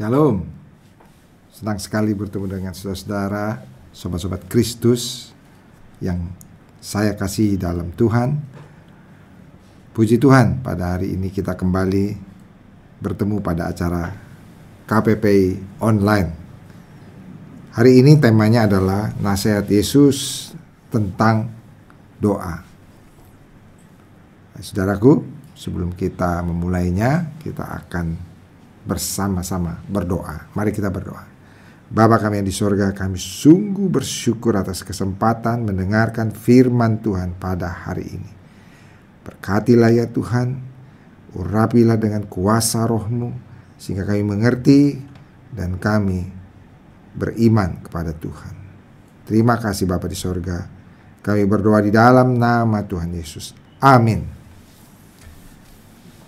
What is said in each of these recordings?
Shalom. Senang sekali bertemu dengan saudara-saudara, sobat-sobat Kristus yang saya kasih dalam Tuhan. Puji Tuhan, pada hari ini kita kembali bertemu pada acara KPP online. Hari ini temanya adalah nasihat Yesus tentang doa. Saudaraku, sebelum kita memulainya, kita akan bersama-sama berdoa. Mari kita berdoa. Bapa kami yang di sorga, kami sungguh bersyukur atas kesempatan mendengarkan firman Tuhan pada hari ini. Berkatilah ya Tuhan, urapilah dengan kuasa rohmu, sehingga kami mengerti dan kami beriman kepada Tuhan. Terima kasih Bapa di sorga. Kami berdoa di dalam nama Tuhan Yesus. Amin.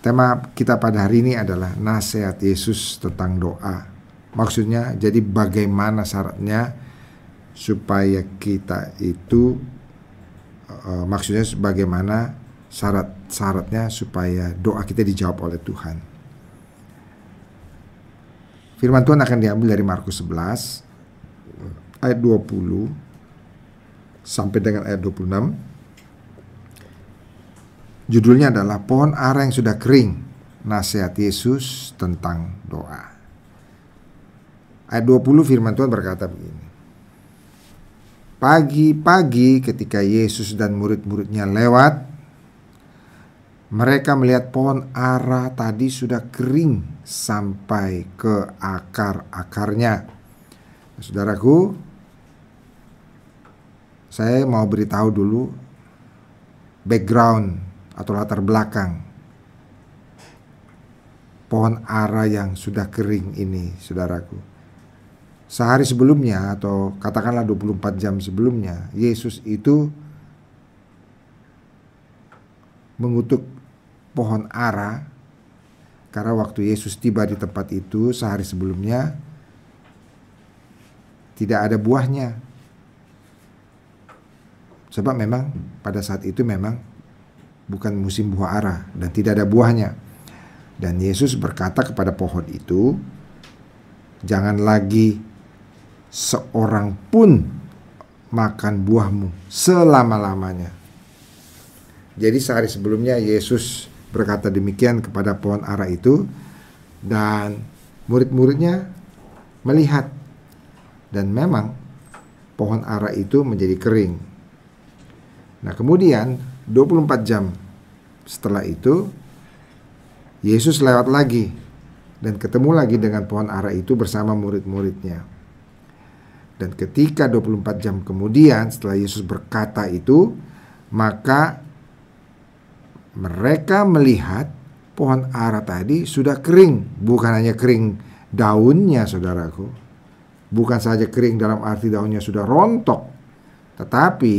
Tema kita pada hari ini adalah nasihat Yesus tentang doa. Maksudnya jadi bagaimana syaratnya supaya kita itu uh, maksudnya bagaimana syarat-syaratnya supaya doa kita dijawab oleh Tuhan. Firman Tuhan akan diambil dari Markus 11 ayat 20 sampai dengan ayat 26. Judulnya adalah pohon ara yang sudah kering. Nasihat Yesus tentang doa. Ayat 20 firman Tuhan berkata begini. Pagi-pagi ketika Yesus dan murid-muridnya lewat, mereka melihat pohon ara tadi sudah kering sampai ke akar-akarnya. Saudaraku, saya mau beritahu dulu background atau latar belakang pohon ara yang sudah kering ini, saudaraku sehari sebelumnya atau katakanlah 24 jam sebelumnya Yesus itu mengutuk pohon ara karena waktu Yesus tiba di tempat itu sehari sebelumnya tidak ada buahnya. Sebab memang pada saat itu memang bukan musim buah ara dan tidak ada buahnya. Dan Yesus berkata kepada pohon itu, "Jangan lagi seorang pun makan buahmu selama-lamanya. Jadi sehari sebelumnya Yesus berkata demikian kepada pohon ara itu dan murid-muridnya melihat dan memang pohon ara itu menjadi kering. Nah, kemudian 24 jam setelah itu Yesus lewat lagi dan ketemu lagi dengan pohon ara itu bersama murid-muridnya. Dan ketika 24 jam kemudian setelah Yesus berkata itu, maka mereka melihat pohon ara tadi sudah kering, bukan hanya kering daunnya saudaraku. Bukan saja kering dalam arti daunnya sudah rontok, tetapi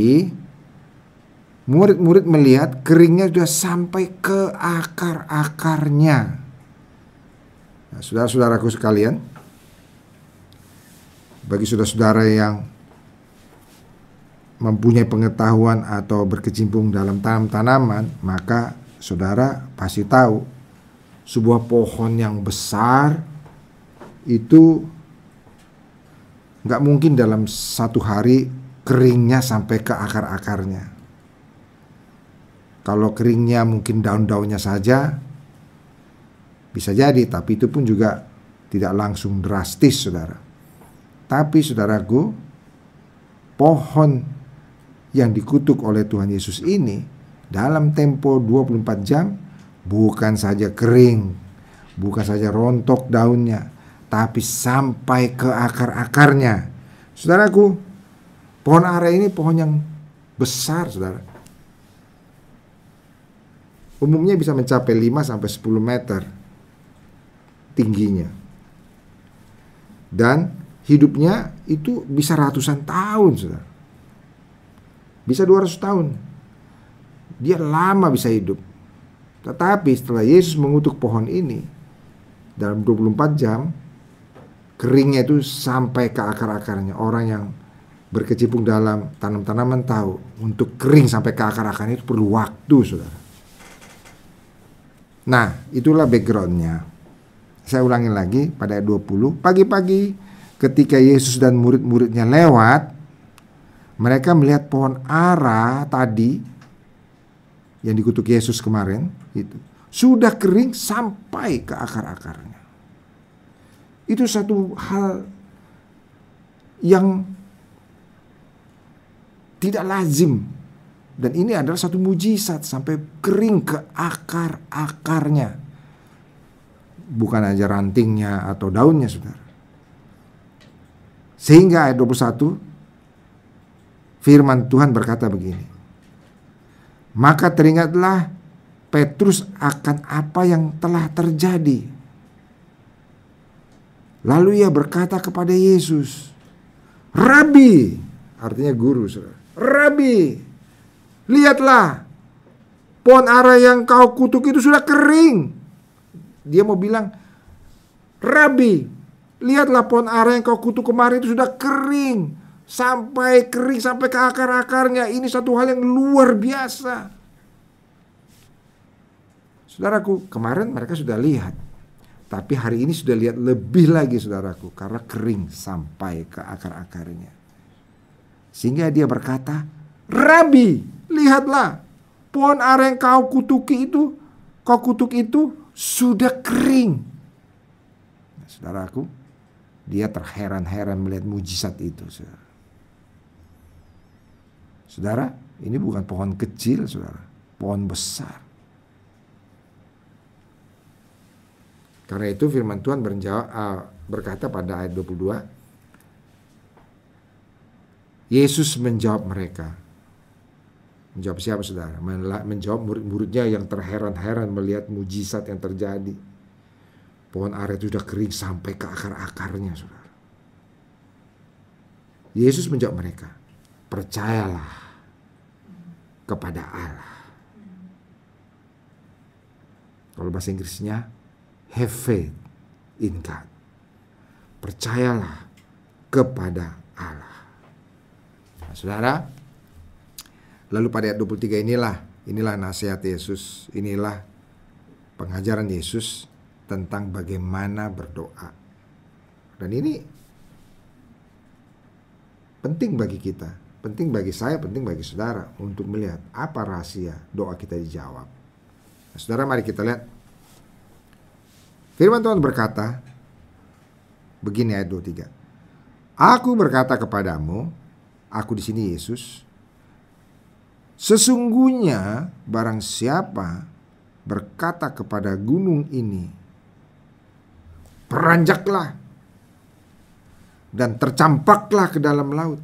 murid-murid melihat keringnya sudah sampai ke akar-akarnya. Nah, saudara-saudaraku sekalian, bagi saudara-saudara yang mempunyai pengetahuan atau berkecimpung dalam tanam-tanaman, maka saudara pasti tahu sebuah pohon yang besar itu nggak mungkin dalam satu hari keringnya sampai ke akar-akarnya. Kalau keringnya mungkin daun-daunnya saja bisa jadi, tapi itu pun juga tidak langsung drastis, saudara. Tapi saudaraku, pohon yang dikutuk oleh Tuhan Yesus ini dalam tempo 24 jam bukan saja kering, bukan saja rontok daunnya, tapi sampai ke akar-akarnya. Saudaraku, pohon ara ini pohon yang besar, Saudara. Umumnya bisa mencapai 5 sampai 10 meter tingginya. Dan hidupnya itu bisa ratusan tahun, saudara. Bisa 200 tahun. Dia lama bisa hidup. Tetapi setelah Yesus mengutuk pohon ini, dalam 24 jam, keringnya itu sampai ke akar-akarnya. Orang yang berkecimpung dalam tanam-tanaman tahu, untuk kering sampai ke akar-akarnya itu perlu waktu, saudara. Nah, itulah backgroundnya. Saya ulangi lagi pada ayat 20. Pagi-pagi ketika Yesus dan murid-muridnya lewat, mereka melihat pohon ara tadi yang dikutuk Yesus kemarin itu sudah kering sampai ke akar-akarnya. Itu satu hal yang tidak lazim dan ini adalah satu mujizat sampai kering ke akar-akarnya bukan aja rantingnya atau daunnya saudara. Sehingga ayat 21 firman Tuhan berkata begini. Maka teringatlah Petrus akan apa yang telah terjadi. Lalu ia berkata kepada Yesus, Rabi, artinya guru, saudara. Rabi, lihatlah, pohon ara yang kau kutuk itu sudah kering. Dia mau bilang, Rabi, lihatlah pohon ara yang kau kutuk kemarin itu sudah kering. Sampai kering, sampai ke akar-akarnya. Ini satu hal yang luar biasa. Saudaraku, kemarin mereka sudah lihat. Tapi hari ini sudah lihat lebih lagi saudaraku. Karena kering sampai ke akar-akarnya. Sehingga dia berkata, Rabi, lihatlah. Pohon yang kau kutuki itu, kau kutuk itu sudah kering. Nah, saudaraku, dia terheran-heran melihat mujizat itu. Saudara. saudara, ini bukan pohon kecil, saudara, pohon besar. Karena itu firman Tuhan berjawab, uh, berkata pada ayat 22, Yesus menjawab mereka, Menjawab siapa saudara? Menjawab murid-muridnya yang terheran-heran melihat mujizat yang terjadi. Pohon ara itu sudah kering sampai ke akar-akarnya saudara. Yesus menjawab mereka, percayalah kepada Allah. Kalau bahasa Inggrisnya, have faith in God. Percayalah kepada Allah. Nah, saudara, Lalu pada ayat 23 inilah, inilah nasihat Yesus, inilah pengajaran Yesus tentang bagaimana berdoa. Dan ini penting bagi kita, penting bagi saya, penting bagi saudara untuk melihat apa rahasia doa kita dijawab. Nah, saudara mari kita lihat. Firman Tuhan berkata, begini ayat 23. Aku berkata kepadamu, aku di sini Yesus, Sesungguhnya barang siapa berkata kepada gunung ini, peranjaklah dan tercampaklah ke dalam laut.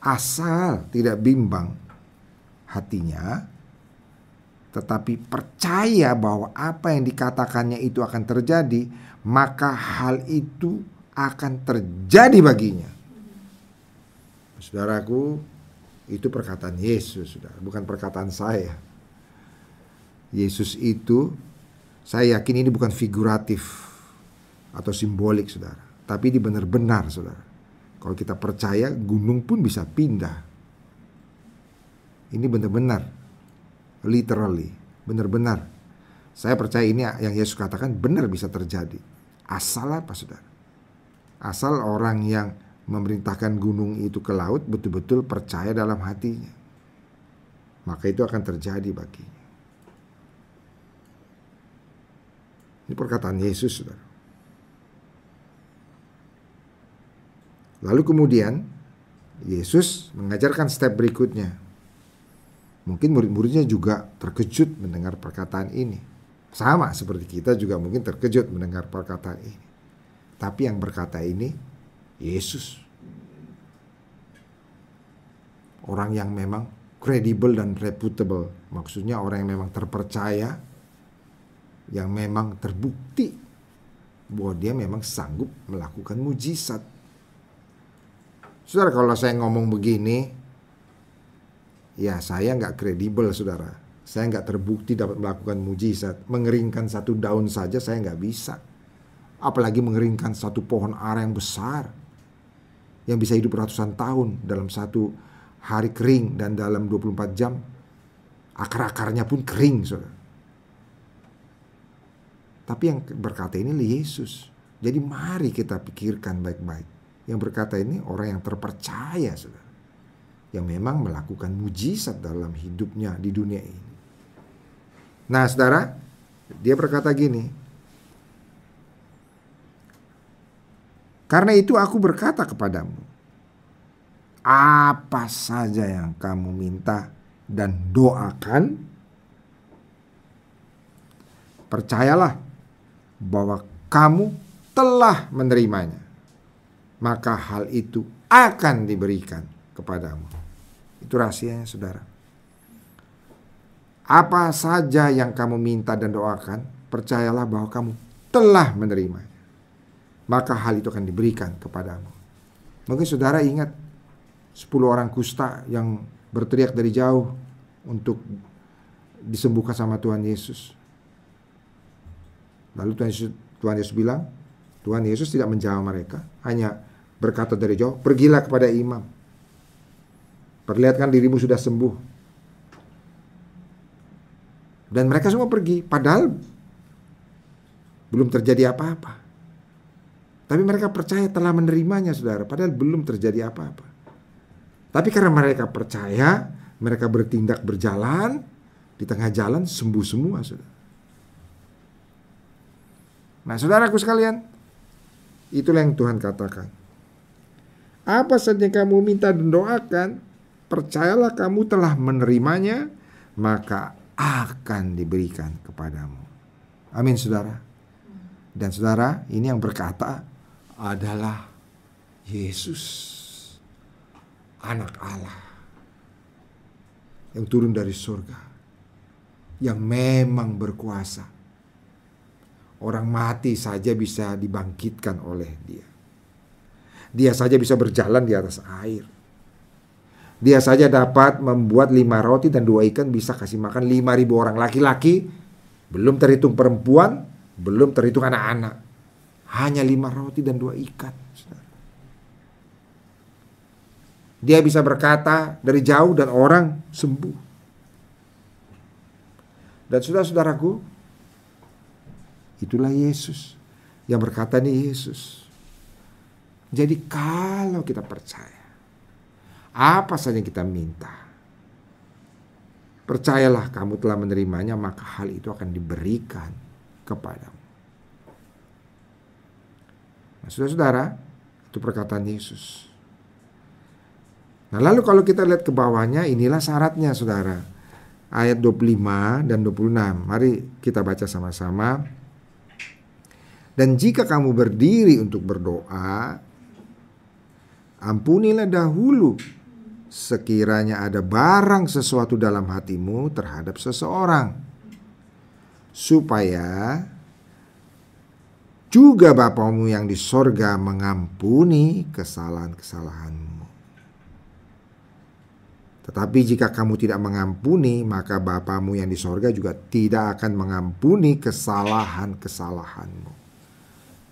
Asal tidak bimbang hatinya, tetapi percaya bahwa apa yang dikatakannya itu akan terjadi, maka hal itu akan terjadi baginya. Saudaraku, itu perkataan Yesus, sudah, bukan perkataan saya. Yesus itu, saya yakin ini bukan figuratif atau simbolik, saudara. Tapi ini benar-benar, saudara. Kalau kita percaya, gunung pun bisa pindah. Ini benar-benar, literally, benar-benar. Saya percaya ini yang Yesus katakan benar bisa terjadi. Asal apa, saudara? Asal orang yang memerintahkan gunung itu ke laut betul-betul percaya dalam hatinya. Maka itu akan terjadi baginya. Ini perkataan Yesus, saudara. Lalu kemudian Yesus mengajarkan step berikutnya. Mungkin murid-muridnya juga terkejut mendengar perkataan ini. Sama seperti kita juga mungkin terkejut mendengar perkataan ini. Tapi yang berkata ini Yesus. Orang yang memang kredibel dan reputable. Maksudnya orang yang memang terpercaya, yang memang terbukti bahwa dia memang sanggup melakukan mujizat. Saudara, kalau saya ngomong begini, ya saya nggak kredibel, saudara. Saya nggak terbukti dapat melakukan mujizat. Mengeringkan satu daun saja saya nggak bisa. Apalagi mengeringkan satu pohon ara yang besar yang bisa hidup ratusan tahun dalam satu hari kering dan dalam 24 jam akar-akarnya pun kering saudara. Tapi yang berkata ini Yesus. Jadi mari kita pikirkan baik-baik. Yang berkata ini orang yang terpercaya, saudara. Yang memang melakukan mujizat dalam hidupnya di dunia ini. Nah, saudara, dia berkata gini. Karena itu aku berkata kepadamu, apa saja yang kamu minta dan doakan, percayalah bahwa kamu telah menerimanya, maka hal itu akan diberikan kepadamu. Itu rahasianya, saudara. Apa saja yang kamu minta dan doakan, percayalah bahwa kamu telah menerimanya. Maka hal itu akan diberikan kepadamu. Mungkin saudara ingat 10 orang kusta yang berteriak dari jauh untuk disembuhkan sama Tuhan Yesus. Lalu Tuhan Yesus, Tuhan Yesus bilang, Tuhan Yesus tidak menjawab mereka, hanya berkata dari jauh, pergilah kepada imam. Perlihatkan dirimu sudah sembuh. Dan mereka semua pergi, padahal belum terjadi apa-apa. Tapi mereka percaya telah menerimanya, saudara. Padahal belum terjadi apa-apa. Tapi karena mereka percaya, mereka bertindak berjalan, di tengah jalan sembuh semua, saudara. Nah, saudaraku sekalian, itulah yang Tuhan katakan. Apa saja kamu minta dan doakan, percayalah kamu telah menerimanya, maka akan diberikan kepadamu. Amin saudara. Dan saudara ini yang berkata adalah Yesus. Anak Allah. Yang turun dari surga. Yang memang berkuasa. Orang mati saja bisa dibangkitkan oleh dia. Dia saja bisa berjalan di atas air dia saja dapat membuat lima roti dan dua ikan bisa kasih makan lima ribu orang laki-laki. Belum terhitung perempuan, belum terhitung anak-anak. Hanya lima roti dan dua ikan. Dia bisa berkata dari jauh dan orang sembuh. Dan saudara-saudaraku, itulah Yesus. Yang berkata ini Yesus. Jadi kalau kita percaya apa saja yang kita minta. Percayalah kamu telah menerimanya, maka hal itu akan diberikan kepadamu. Nah, saudara-saudara, itu perkataan Yesus. Nah, lalu kalau kita lihat ke bawahnya, inilah syaratnya, saudara. Ayat 25 dan 26. Mari kita baca sama-sama. Dan jika kamu berdiri untuk berdoa, ampunilah dahulu sekiranya ada barang sesuatu dalam hatimu terhadap seseorang, supaya juga Bapamu yang di sorga mengampuni kesalahan-kesalahanmu. Tetapi jika kamu tidak mengampuni, maka Bapamu yang di sorga juga tidak akan mengampuni kesalahan-kesalahanmu.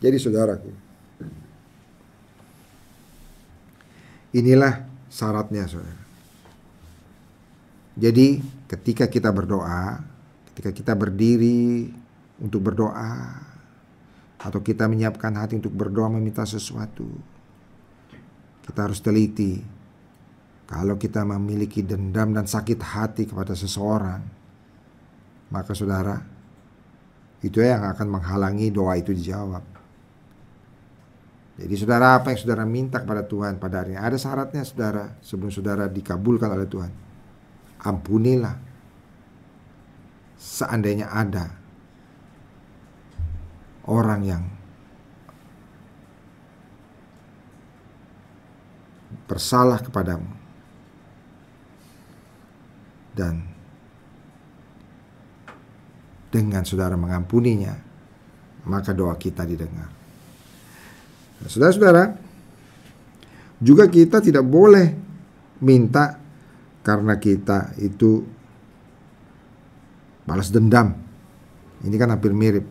Jadi saudaraku, inilah syaratnya saudara. Jadi ketika kita berdoa, ketika kita berdiri untuk berdoa, atau kita menyiapkan hati untuk berdoa meminta sesuatu, kita harus teliti. Kalau kita memiliki dendam dan sakit hati kepada seseorang, maka saudara, itu yang akan menghalangi doa itu dijawab. Jadi saudara apa yang saudara minta kepada Tuhan pada hari ini ada syaratnya saudara sebelum saudara dikabulkan oleh Tuhan. Ampunilah seandainya ada orang yang bersalah kepadamu dan dengan saudara mengampuninya maka doa kita didengar. Nah, saudara-saudara, juga kita tidak boleh minta karena kita itu balas dendam. Ini kan hampir mirip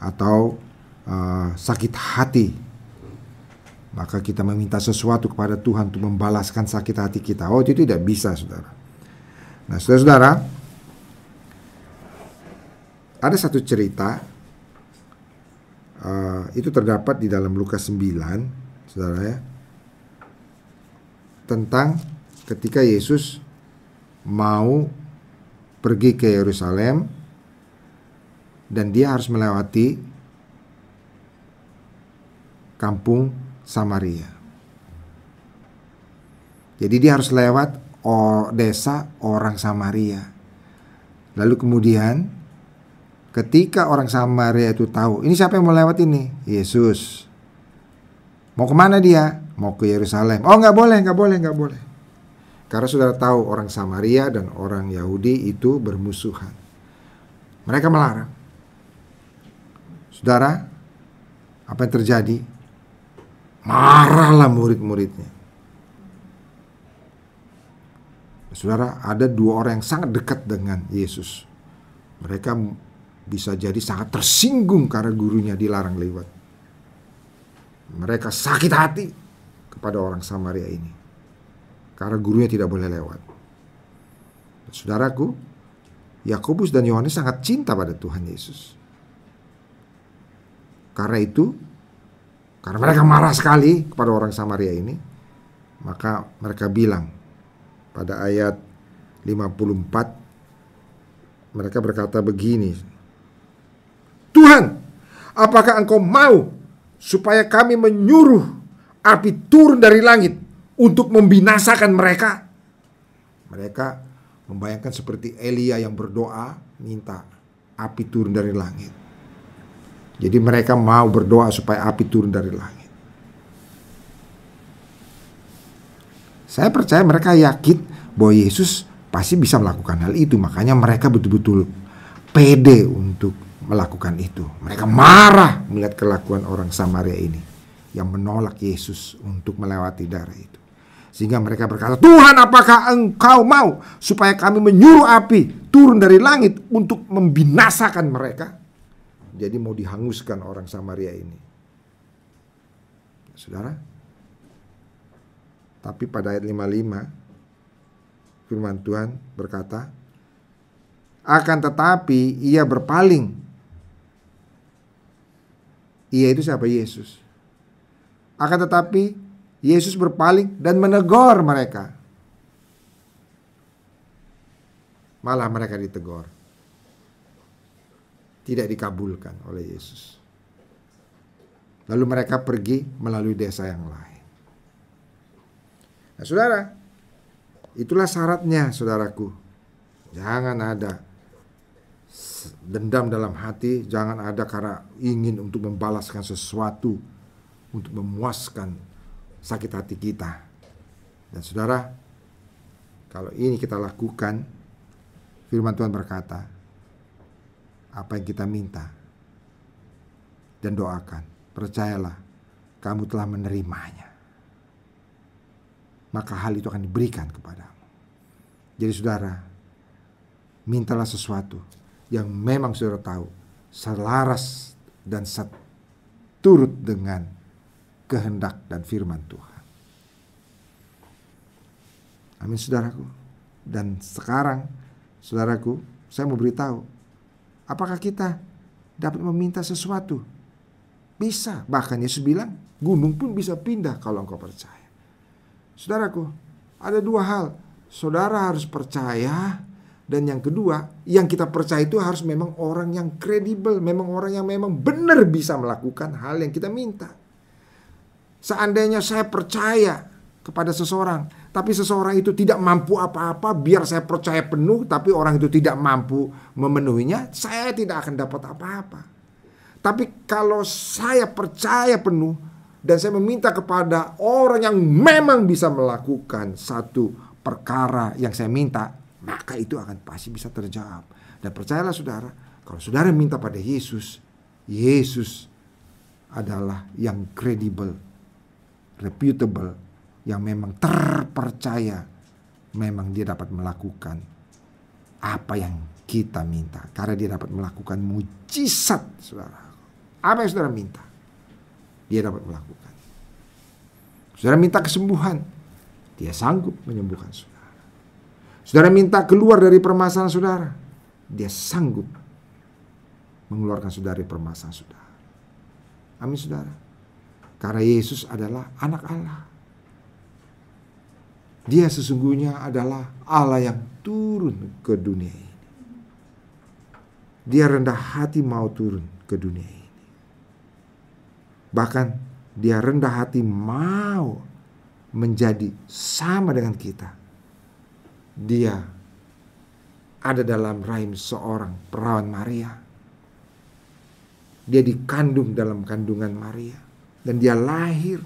atau uh, sakit hati. Maka kita meminta sesuatu kepada Tuhan untuk membalaskan sakit hati kita. Oh, itu tidak bisa, Saudara. Nah, Saudara-saudara, ada satu cerita uh, itu terdapat di dalam Lukas 9, saudara ya, tentang ketika Yesus mau pergi ke Yerusalem dan dia harus melewati kampung Samaria. Jadi dia harus lewat desa orang Samaria. Lalu kemudian ketika orang Samaria itu tahu, ini siapa yang mau lewat ini? Yesus. Mau ke mana dia? Mau ke Yerusalem. Oh nggak boleh, nggak boleh, nggak boleh. Karena saudara tahu orang Samaria dan orang Yahudi itu bermusuhan. Mereka melarang. Saudara, apa yang terjadi? Marahlah murid-muridnya. Saudara, ada dua orang yang sangat dekat dengan Yesus. Mereka bisa jadi sangat tersinggung karena gurunya dilarang lewat. Mereka sakit hati kepada orang Samaria ini karena gurunya tidak boleh lewat. Saudaraku, Yakobus dan Yohanes sangat cinta pada Tuhan Yesus. Karena itu, karena mereka marah sekali kepada orang Samaria ini, maka mereka bilang pada ayat 54 mereka berkata begini, Tuhan, apakah engkau mau supaya kami menyuruh api turun dari langit untuk membinasakan mereka. Mereka membayangkan seperti Elia yang berdoa minta api turun dari langit. Jadi mereka mau berdoa supaya api turun dari langit. Saya percaya mereka yakin bahwa Yesus pasti bisa melakukan hal itu. Makanya mereka betul-betul pede untuk melakukan itu. Mereka marah melihat kelakuan orang Samaria ini yang menolak Yesus untuk melewati darah itu. Sehingga mereka berkata, Tuhan apakah engkau mau supaya kami menyuruh api turun dari langit untuk membinasakan mereka? Jadi mau dihanguskan orang Samaria ini. Saudara? Tapi pada ayat 55 firman Tuhan berkata, akan tetapi ia berpaling. Ia itu siapa? Yesus. Akan tetapi Yesus berpaling dan menegur mereka. Malah mereka ditegur. Tidak dikabulkan oleh Yesus. Lalu mereka pergi melalui desa yang lain. Nah, saudara, itulah syaratnya, saudaraku. Jangan ada dendam dalam hati, jangan ada karena ingin untuk membalaskan sesuatu, untuk memuaskan sakit hati kita. Dan saudara, kalau ini kita lakukan, firman Tuhan berkata, apa yang kita minta dan doakan, percayalah, kamu telah menerimanya. Maka hal itu akan diberikan kepadamu. Jadi saudara, mintalah sesuatu yang memang saudara tahu selaras dan seturut dengan kehendak dan firman Tuhan. Amin saudaraku. Dan sekarang saudaraku, saya mau beritahu, apakah kita dapat meminta sesuatu? Bisa, bahkan Yesus bilang, gunung pun bisa pindah kalau engkau percaya. Saudaraku, ada dua hal. Saudara harus percaya dan yang kedua, yang kita percaya itu harus memang orang yang kredibel, memang orang yang memang benar bisa melakukan hal yang kita minta. Seandainya saya percaya kepada seseorang, tapi seseorang itu tidak mampu apa-apa, biar saya percaya penuh, tapi orang itu tidak mampu memenuhinya, saya tidak akan dapat apa-apa. Tapi kalau saya percaya penuh dan saya meminta kepada orang yang memang bisa melakukan satu perkara yang saya minta, maka itu akan pasti bisa terjawab. Dan percayalah saudara, kalau saudara minta pada Yesus, Yesus adalah yang kredibel reputable, yang memang terpercaya, memang dia dapat melakukan apa yang kita minta. Karena dia dapat melakukan mujizat, saudara. Apa yang saudara minta, dia dapat melakukan. Saudara minta kesembuhan, dia sanggup menyembuhkan saudara. Saudara minta keluar dari permasalahan saudara, dia sanggup mengeluarkan saudara dari permasalahan saudara. Amin saudara. Karena Yesus adalah anak Allah. Dia sesungguhnya adalah Allah yang turun ke dunia ini. Dia rendah hati mau turun ke dunia ini. Bahkan dia rendah hati mau menjadi sama dengan kita. Dia ada dalam rahim seorang perawan Maria. Dia dikandung dalam kandungan Maria dan dia lahir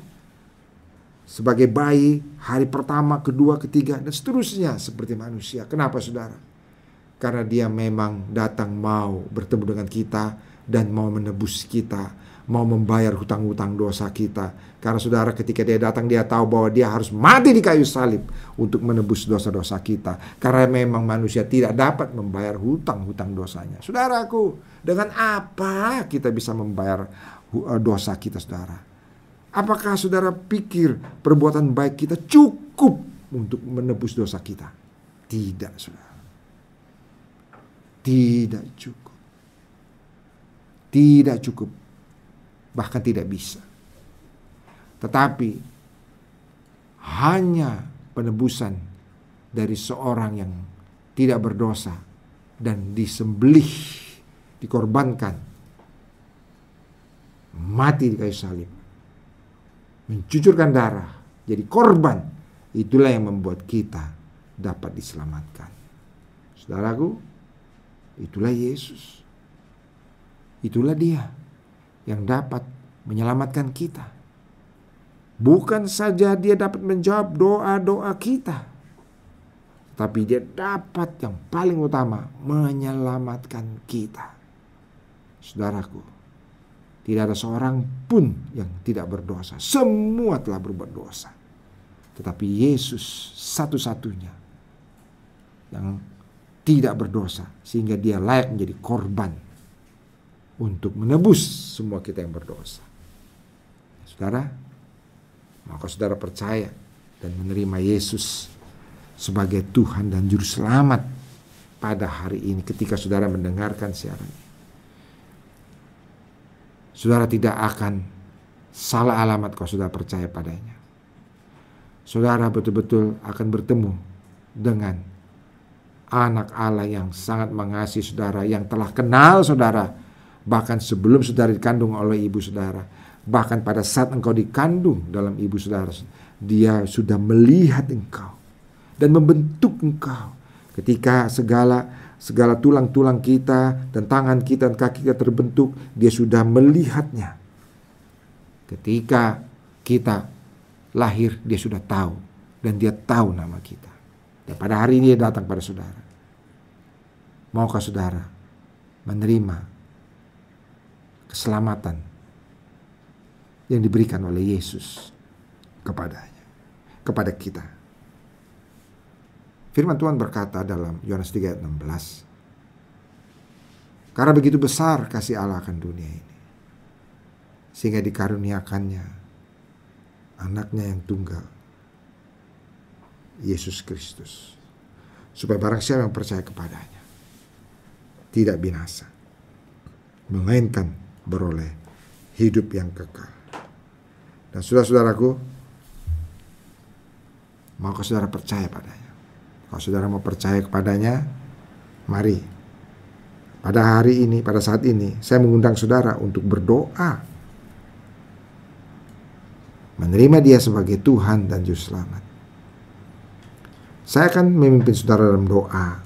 sebagai bayi hari pertama, kedua, ketiga dan seterusnya seperti manusia. Kenapa Saudara? Karena dia memang datang mau bertemu dengan kita dan mau menebus kita, mau membayar hutang-hutang dosa kita. Karena saudara ketika dia datang dia tahu bahwa dia harus mati di kayu salib untuk menebus dosa-dosa kita. Karena memang manusia tidak dapat membayar hutang-hutang dosanya. Saudaraku, dengan apa kita bisa membayar uh, dosa kita saudara? Apakah saudara pikir perbuatan baik kita cukup untuk menebus dosa kita? Tidak, saudara. Tidak cukup. Tidak cukup. Bahkan tidak bisa. Tetapi hanya penebusan dari seorang yang tidak berdosa dan disembelih, dikorbankan, mati di kayu salib, mencucurkan darah, jadi korban, itulah yang membuat kita dapat diselamatkan. Saudaraku, itulah Yesus. Itulah dia yang dapat menyelamatkan kita. Bukan saja dia dapat menjawab doa-doa kita, tapi dia dapat yang paling utama menyelamatkan kita. Saudaraku, tidak ada seorang pun yang tidak berdosa. Semua telah berbuat dosa. Tetapi Yesus satu-satunya yang tidak berdosa sehingga dia layak menjadi korban untuk menebus semua kita yang berdosa. Saudara, maka saudara percaya dan menerima Yesus sebagai Tuhan dan Juru Selamat pada hari ini ketika saudara mendengarkan siaran ini. Saudara tidak akan salah alamat kalau saudara percaya padanya. Saudara betul-betul akan bertemu dengan anak Allah yang sangat mengasihi saudara, yang telah kenal saudara, bahkan sebelum saudara dikandung oleh ibu saudara Bahkan pada saat engkau dikandung dalam ibu saudara, dia sudah melihat engkau dan membentuk engkau. Ketika segala segala tulang-tulang kita dan tangan kita dan kaki kita terbentuk, dia sudah melihatnya. Ketika kita lahir, dia sudah tahu dan dia tahu nama kita. Dan pada hari ini dia datang pada saudara. Maukah saudara menerima keselamatan yang diberikan oleh Yesus kepadanya, kepada kita. Firman Tuhan berkata dalam Yohanes 3 ayat 16. Karena begitu besar kasih Allah akan dunia ini. Sehingga dikaruniakannya anaknya yang tunggal. Yesus Kristus. Supaya barang siapa yang percaya kepadanya. Tidak binasa. Melainkan beroleh hidup yang kekal. Dan saudara-saudaraku, mau saudara percaya padanya. Kalau saudara mau percaya kepadanya, mari. Pada hari ini, pada saat ini, saya mengundang saudara untuk berdoa. Menerima dia sebagai Tuhan dan Juru Selamat. Saya akan memimpin saudara dalam doa.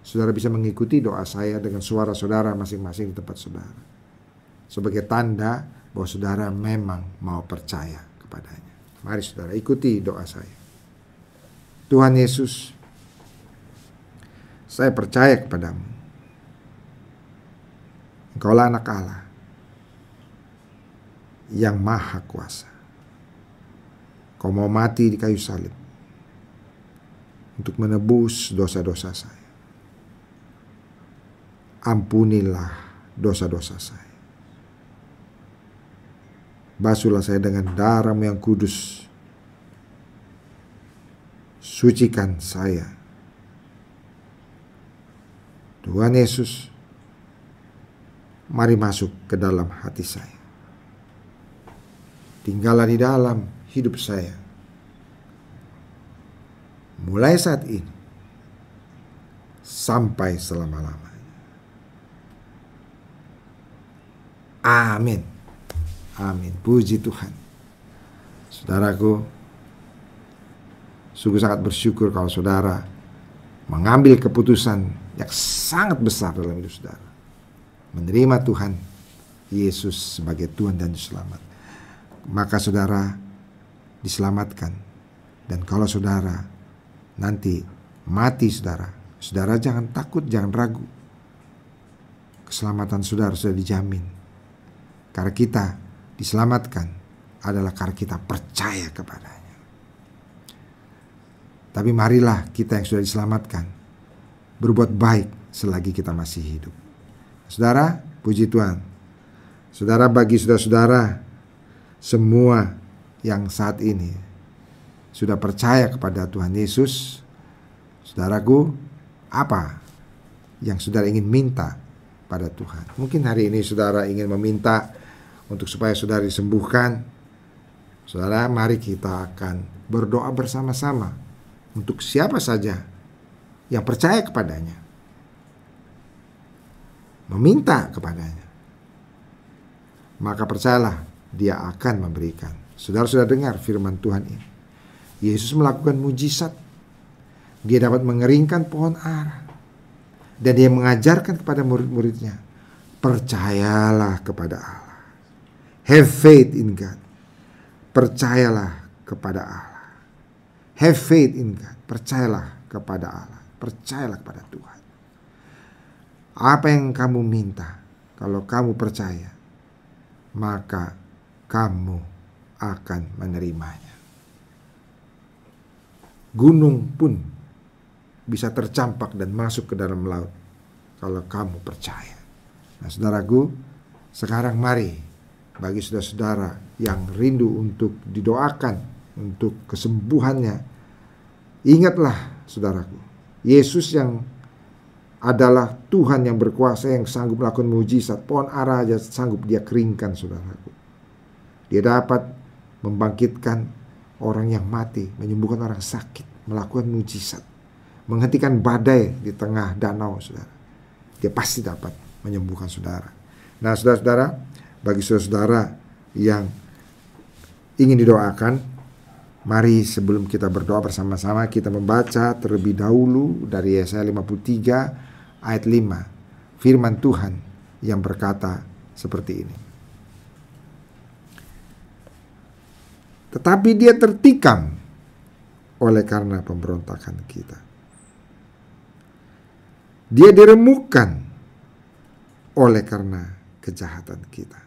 Saudara bisa mengikuti doa saya dengan suara saudara masing-masing di tempat saudara. Sebagai tanda bahwa saudara memang mau percaya kepadanya. Mari saudara ikuti doa saya. Tuhan Yesus, saya percaya kepadamu. Engkaulah anak Allah yang maha kuasa. Kau mau mati di kayu salib untuk menebus dosa-dosa saya. Ampunilah dosa-dosa saya. Basuhlah saya dengan darahmu yang kudus. Sucikan saya. Tuhan Yesus, mari masuk ke dalam hati saya. tinggallah di dalam hidup saya. Mulai saat ini sampai selama-lamanya. Amin. Amin. Puji Tuhan. Saudaraku, sungguh sangat bersyukur kalau saudara mengambil keputusan yang sangat besar dalam hidup saudara. Menerima Tuhan Yesus sebagai Tuhan dan Selamat maka saudara diselamatkan. Dan kalau saudara nanti mati saudara, saudara jangan takut, jangan ragu. Keselamatan saudara sudah dijamin. Karena kita diselamatkan adalah karena kita percaya kepadanya. Tapi marilah kita yang sudah diselamatkan berbuat baik selagi kita masih hidup. Saudara, puji Tuhan. Saudara bagi saudara-saudara semua yang saat ini sudah percaya kepada Tuhan Yesus, saudaraku, apa yang saudara ingin minta pada Tuhan? Mungkin hari ini saudara ingin meminta untuk supaya saudara disembuhkan. Saudara, mari kita akan berdoa bersama-sama untuk siapa saja yang percaya kepadanya. Meminta kepadanya. Maka percayalah dia akan memberikan. Saudara sudah dengar firman Tuhan ini. Yesus melakukan mujizat. Dia dapat mengeringkan pohon ara. Dan dia mengajarkan kepada murid-muridnya. Percayalah kepada Allah. Have faith in God. Percayalah kepada Allah. Have faith in God. Percayalah kepada Allah. Percayalah kepada Tuhan. Apa yang kamu minta, kalau kamu percaya, maka kamu akan menerimanya. Gunung pun bisa tercampak dan masuk ke dalam laut kalau kamu percaya. Nah, saudaraku, sekarang mari bagi saudara-saudara yang rindu untuk didoakan untuk kesembuhannya, ingatlah saudaraku, Yesus yang adalah Tuhan yang berkuasa yang sanggup melakukan mujizat. Pohon ara aja sanggup dia keringkan saudaraku. Dia dapat membangkitkan orang yang mati, menyembuhkan orang sakit, melakukan mujizat, menghentikan badai di tengah danau, saudara. Dia pasti dapat menyembuhkan saudara. Nah, saudara-saudara, bagi saudara-saudara yang ingin didoakan, mari sebelum kita berdoa bersama-sama kita membaca terlebih dahulu dari Yesaya 53 ayat 5. Firman Tuhan yang berkata seperti ini. Tetapi dia tertikam oleh karena pemberontakan kita. Dia diremukkan oleh karena kejahatan kita.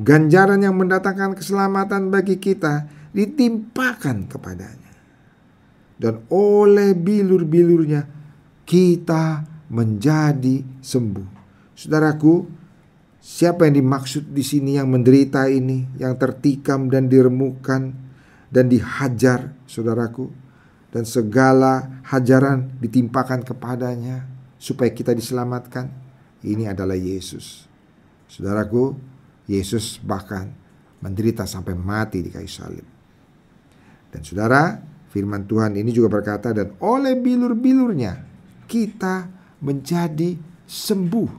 Ganjaran yang mendatangkan keselamatan bagi kita ditimpakan kepadanya. Dan oleh bilur-bilurnya kita menjadi sembuh. Saudaraku, Siapa yang dimaksud di sini yang menderita ini, yang tertikam dan diremukkan dan dihajar, saudaraku, dan segala hajaran ditimpakan kepadanya supaya kita diselamatkan. Ini adalah Yesus. Saudaraku, Yesus bahkan menderita sampai mati di kayu salib. Dan saudara, firman Tuhan ini juga berkata dan oleh bilur-bilurnya kita menjadi sembuh.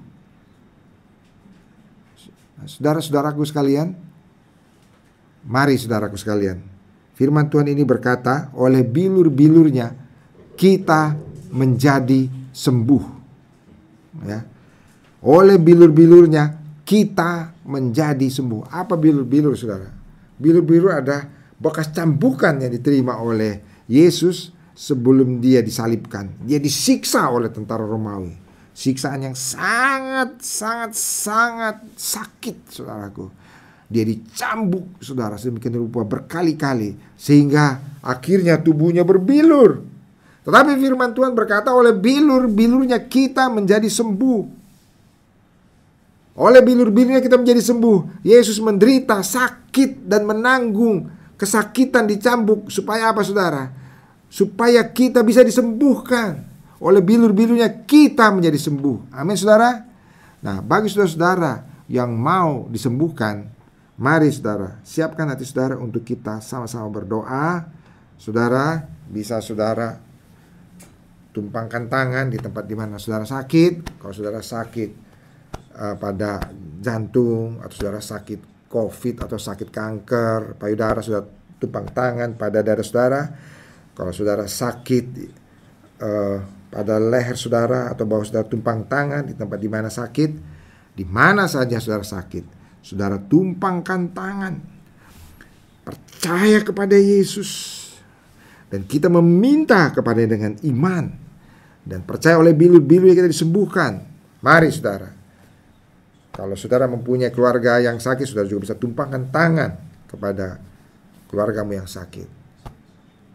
Saudara-saudaraku sekalian, mari saudaraku sekalian. Firman Tuhan ini berkata, oleh bilur-bilurnya kita menjadi sembuh. Ya. Oleh bilur-bilurnya kita menjadi sembuh. Apa bilur-bilur saudara? Bilur-bilur ada bekas cambukan yang diterima oleh Yesus sebelum dia disalibkan. Dia disiksa oleh tentara Romawi. Siksaan yang sangat sangat sangat sakit saudaraku. Dia dicambuk saudara sedemikian rupa berkali-kali sehingga akhirnya tubuhnya berbilur. Tetapi firman Tuhan berkata oleh bilur-bilurnya kita menjadi sembuh. Oleh bilur-bilurnya kita menjadi sembuh. Yesus menderita sakit dan menanggung kesakitan dicambuk supaya apa saudara supaya kita bisa disembuhkan oleh bilur-bilurnya kita menjadi sembuh. Amin saudara. Nah bagi saudara-saudara yang mau disembuhkan, Mari saudara, siapkan hati saudara untuk kita sama-sama berdoa. Saudara, bisa saudara tumpangkan tangan di tempat di mana saudara sakit. Kalau saudara sakit uh, pada jantung atau saudara sakit COVID atau sakit kanker payudara, saudara tumpang tangan pada dada saudara. Kalau saudara sakit uh, pada leher saudara atau bawah saudara tumpang tangan di tempat di mana sakit, di mana saja saudara sakit Saudara tumpangkan tangan. Percaya kepada Yesus. Dan kita meminta kepada dengan iman. Dan percaya oleh bilu-bilu kita disembuhkan. Mari saudara. Kalau saudara mempunyai keluarga yang sakit, saudara juga bisa tumpangkan tangan kepada keluargamu yang sakit.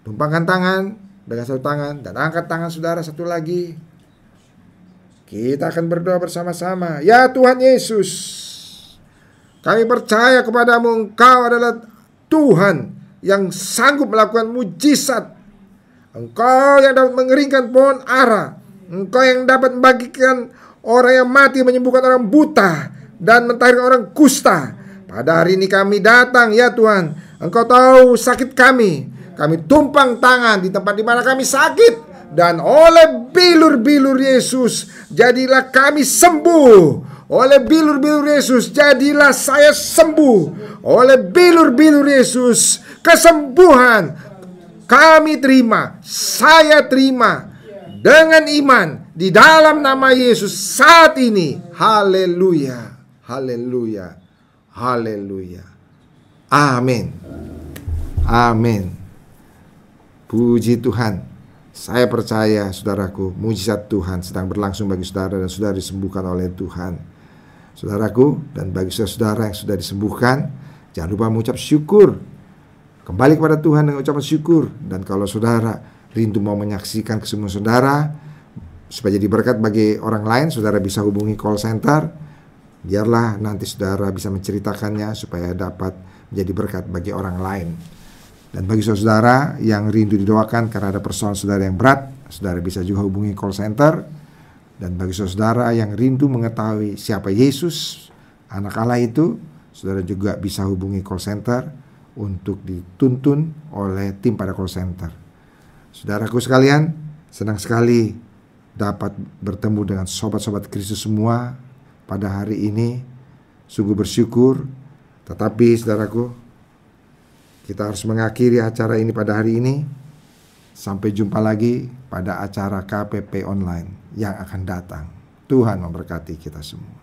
Tumpangkan tangan dengan satu tangan dan angkat tangan saudara satu lagi. Kita akan berdoa bersama-sama. Ya Tuhan Yesus, kami percaya kepadamu engkau adalah Tuhan yang sanggup melakukan mujizat. Engkau yang dapat mengeringkan pohon ara. Engkau yang dapat membagikan orang yang mati menyembuhkan orang buta dan mentahirkan orang kusta. Pada hari ini kami datang ya Tuhan. Engkau tahu sakit kami. Kami tumpang tangan di tempat di mana kami sakit dan oleh bilur-bilur Yesus jadilah kami sembuh oleh bilur-bilur Yesus jadilah saya sembuh. Oleh bilur-bilur Yesus kesembuhan kami terima, saya terima dengan iman di dalam nama Yesus saat ini. Haleluya. Haleluya. Haleluya. Amin. Amin. Puji Tuhan. Saya percaya, saudaraku, mujizat Tuhan sedang berlangsung bagi saudara dan saudara disembuhkan oleh Tuhan. Saudaraku dan bagi saudara yang sudah disembuhkan, jangan lupa mengucap syukur. Kembali kepada Tuhan dengan ucapan syukur dan kalau saudara rindu mau menyaksikan kesembuhan saudara supaya jadi berkat bagi orang lain, saudara bisa hubungi call center. Biarlah nanti saudara bisa menceritakannya supaya dapat menjadi berkat bagi orang lain. Dan bagi saudara yang rindu didoakan karena ada persoalan saudara yang berat, saudara bisa juga hubungi call center dan bagi saudara yang rindu mengetahui siapa Yesus, anak Allah itu, saudara juga bisa hubungi call center untuk dituntun oleh tim pada call center. Saudaraku sekalian, senang sekali dapat bertemu dengan sobat-sobat Kristus semua pada hari ini. Sungguh bersyukur, tetapi saudaraku, kita harus mengakhiri acara ini pada hari ini. Sampai jumpa lagi pada acara KPP online yang akan datang. Tuhan memberkati kita semua.